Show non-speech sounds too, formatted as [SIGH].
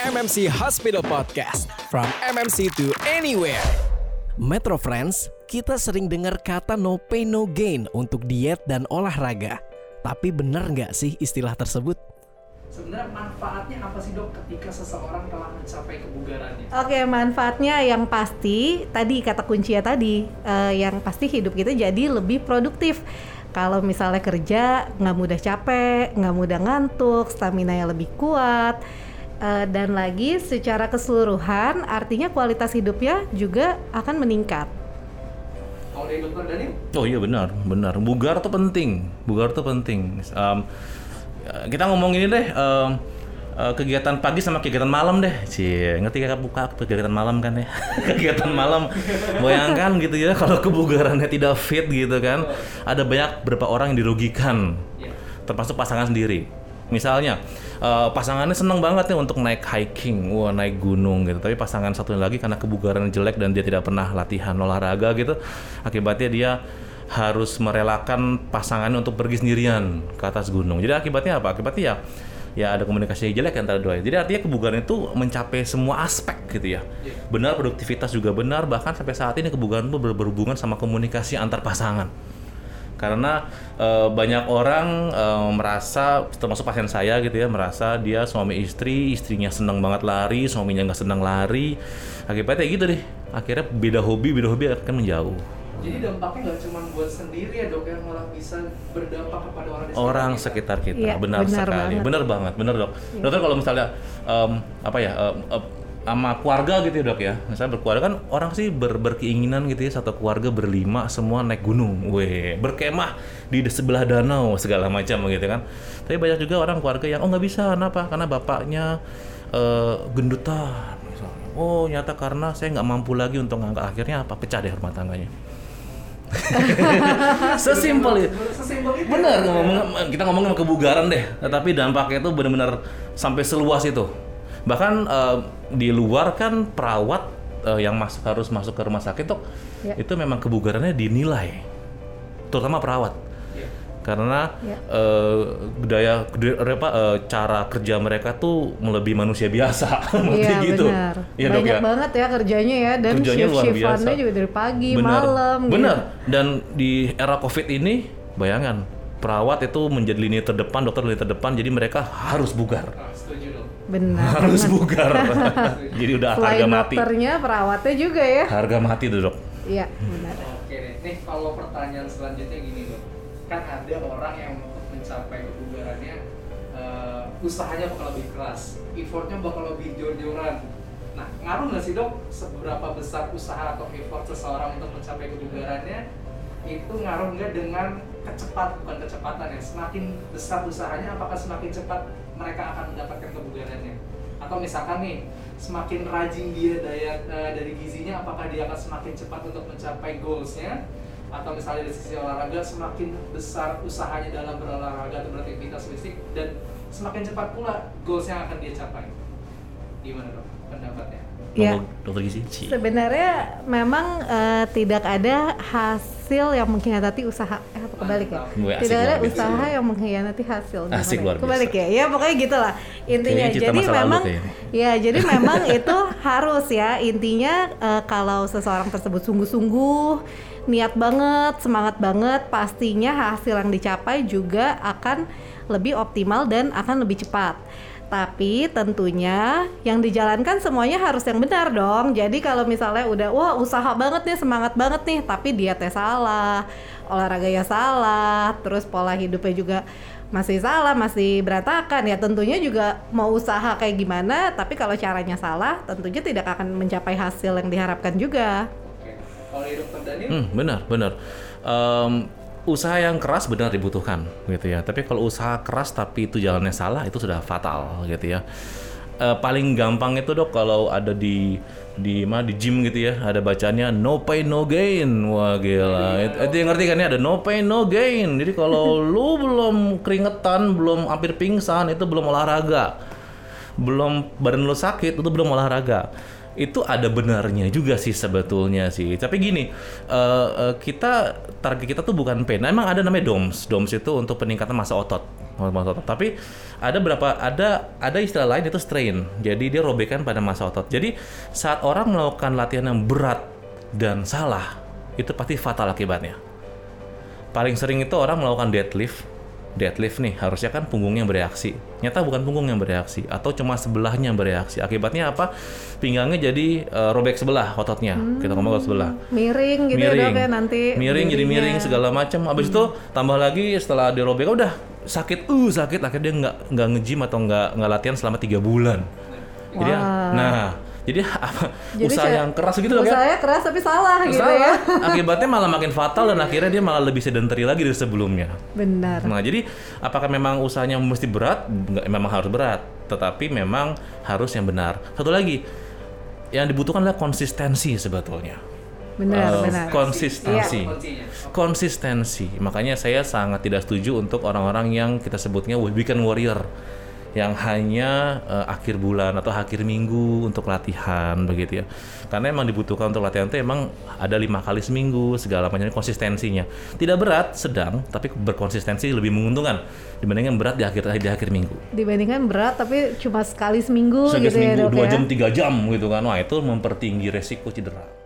MMC Hospital Podcast From MMC to anywhere Metro Friends, kita sering dengar kata no pain no gain untuk diet dan olahraga Tapi benar nggak sih istilah tersebut? Sebenarnya manfaatnya apa sih dok ketika seseorang telah mencapai kebugarannya? Oke, manfaatnya yang pasti tadi kata kuncinya tadi eh, yang pasti hidup kita jadi lebih produktif. Kalau misalnya kerja nggak mudah capek, nggak mudah ngantuk, stamina yang lebih kuat, eh, dan lagi secara keseluruhan artinya kualitas hidupnya juga akan meningkat. Oh iya benar, benar. Bugar tuh penting, bugar tuh penting. Um, kita ngomong ini deh, um, uh, kegiatan pagi sama kegiatan malam deh. Cie, ngerti kakak buka kegiatan malam kan ya? [LAUGHS] kegiatan malam, bayangkan gitu ya kalau kebugarannya tidak fit gitu kan, ada banyak berapa orang yang dirugikan, Iya. termasuk pasangan sendiri. Misalnya, uh, pasangannya seneng banget nih untuk naik hiking, wah naik gunung gitu. Tapi pasangan satu lagi karena kebugaran jelek dan dia tidak pernah latihan olahraga gitu, akibatnya dia harus merelakan pasangannya untuk pergi sendirian ke atas gunung. Jadi akibatnya apa? Akibatnya ya ya ada komunikasi jelek antara dua. Jadi artinya kebugaran itu mencapai semua aspek gitu ya. Benar produktivitas juga benar, bahkan sampai saat ini kebugaran itu ber- berhubungan sama komunikasi antar pasangan karena eh, banyak orang eh, merasa termasuk pasien saya gitu ya merasa dia suami istri istrinya seneng banget lari suaminya nggak senang lari. Akibatnya gitu deh. Akhirnya beda hobi beda hobi akan menjauh. Jadi dampaknya nggak cuma buat sendiri ya dok, yang malah bisa berdampak kepada orang di orang kita. sekitar kita. Iya, benar, benar sekali. banget. benar banget benar dok. Dokter kalau misalnya em, apa ya em, sama keluarga gitu ya dok ya. Misalnya berkeluarga kan orang sih ber- berkeinginan gitu ya satu keluarga berlima semua naik gunung. Weh berkemah di sebelah danau segala macam gitu kan. Tapi banyak juga orang keluarga yang oh nggak bisa kenapa? Karena bapaknya eh, gendutan misalnya. oh nyata karena saya nggak mampu lagi untuk ngangkat. Akhirnya apa? Pecah deh rumah tangganya. [LAUGHS] Sesimpel itu. Sesimpel itu. Bener, ngomong, kita ngomongin kebugaran deh, tetapi dampaknya itu benar-benar sampai seluas itu. Bahkan eh, di luar kan perawat eh, yang masuk harus masuk ke rumah sakit tuh, Ya. itu memang kebugarannya dinilai, terutama perawat, Iya. karena Ya. eh, budaya gede- apa, eh, cara kerja mereka tuh melebihi manusia biasa, [LAUGHS] Seperti Iya gitu. benar. Iya, Dok, Banyak ya? banget ya kerjanya ya dan Kerjanya luar shift-shiftannya biasa. juga dari pagi, Bener. malam. gitu. Bener. Dan di era COVID ini, bayangan perawat itu menjadi lini terdepan, dokter lini terdepan, jadi mereka harus bugar, Benar. [LAUGHS] harus bugar. [LAUGHS] jadi udah harga Selain mati, dokternya, perawatnya juga ya. harga mati tuh dok. Iya, benar. Oke deh, nih kalau pertanyaan selanjutnya gini dok, kan ada orang yang untuk mencapai kebugarannya eh, usahanya bakal lebih keras, effortnya bakal lebih jor-joran. Nah, ngaruh nggak sih dok seberapa besar usaha atau effort seseorang untuk mencapai kebugarannya itu ngaruh nggak dengan kecepat bukan kecepatan ya semakin besar usahanya apakah semakin cepat mereka akan mendapatkan kebugarannya? Atau misalkan nih semakin rajin dia daya eh, dari gizinya apakah dia akan semakin cepat untuk mencapai goalsnya? Atau misalnya dari sisi olahraga semakin besar usahanya dalam berolahraga atau beraktivitas fisik dan semakin cepat pula goals yang akan dia capai? Gimana dok pendapatnya Ya. Dokter gizi. Sebenarnya memang eh, tidak ada hasil yang mengkhianati usaha. Eh, apa kebalik ya? Gue asik Tidak ada biasa. usaha yang mengkhianati hasil. Asik ya? luar biasa. Kebalik ya? Ya pokoknya gitulah intinya. Jadi memang ya jadi [LAUGHS] memang itu harus ya intinya eh, kalau seseorang tersebut sungguh-sungguh niat banget, semangat banget, pastinya hasil yang dicapai juga akan lebih optimal dan akan lebih cepat. Tapi tentunya yang dijalankan semuanya harus yang benar dong. Jadi kalau misalnya udah wah usaha banget nih, semangat banget nih, tapi dietnya salah, olahraganya salah, terus pola hidupnya juga masih salah, masih berantakan ya tentunya juga mau usaha kayak gimana, tapi kalau caranya salah, tentunya tidak akan mencapai hasil yang diharapkan juga. oke kalau dokter Daniel Hmm, benar, benar. Em, usaha yang keras benar dibutuhkan gitu ya. Tapi kalau usaha keras tapi itu jalannya salah itu sudah fatal gitu ya. Eh, paling gampang itu dok kalau ada di di mana di gym gitu ya. Ada bacanya no pain no gain. Wah gila. Itu, itu yang ngerti kan ya? Ada no pain no gain. Jadi kalau [LAUGHS] lu belum keringetan belum hampir pingsan itu belum olahraga. Belum badan lu sakit itu belum olahraga itu ada benarnya juga sih sebetulnya sih. Tapi gini, eh, eh, kita target kita tuh bukan pain. Nah, emang ada namanya DOMS. DOMS itu untuk peningkatan massa otot. Massa otot. Tapi ada berapa ada ada istilah lain itu strain. Jadi dia robekan pada massa otot. Jadi saat orang melakukan latihan yang berat dan salah, itu pasti fatal akibatnya. Paling sering itu orang melakukan deadlift deadlift nih harusnya kan punggungnya yang bereaksi. Nyata bukan punggung yang bereaksi atau cuma sebelahnya yang bereaksi. Akibatnya apa? Pinggangnya jadi eh, robek sebelah ototnya. Kita ngomong otot sebelah. Miring gitu ya miring. dok ya nanti miring jadi miring segala macam abis itu tambah lagi setelah dirobek udah sakit uh sakit. Akhirnya dia nggak nggak nge-gym atau nggak nggak latihan selama tiga bulan. Jadi nah jadi [LAUGHS] apa Jadi usaha saya- yang keras gitu loh kan usahanya keras tapi salah gitu Salah. ya [LAUGHS] akibatnya malah makin fatal dan akhirnya dia malah lebih sedentary lagi dari sebelumnya benar Nah, jadi apakah memang usahanya mesti berat? Nggak, memang harus berat, tetapi memang harus yang benar. Satu lagi, yang dibutuhkan adalah konsistensi sebetulnya. benar Eh, benar Konsistensi. Kuncinya. Konsistensi. Makanya saya sangat tidak setuju untuk orang-orang yang kita sebutnya weekend warrior yang hanya eh, akhir bulan atau akhir minggu untuk latihan begitu ya. Karena emang dibutuhkan untuk latihan itu emang ada lima kali seminggu segala macam konsistensinya. Tidak berat sedang tapi berkonsistensi lebih menguntungkan dibandingkan berat di akhir di akhir minggu. Dibandingkan berat tapi cuma sekali seminggu Sekali gitu ya seminggu dua ya? jam tiga jam gitu kan. Wah itu mempertinggi resiko cedera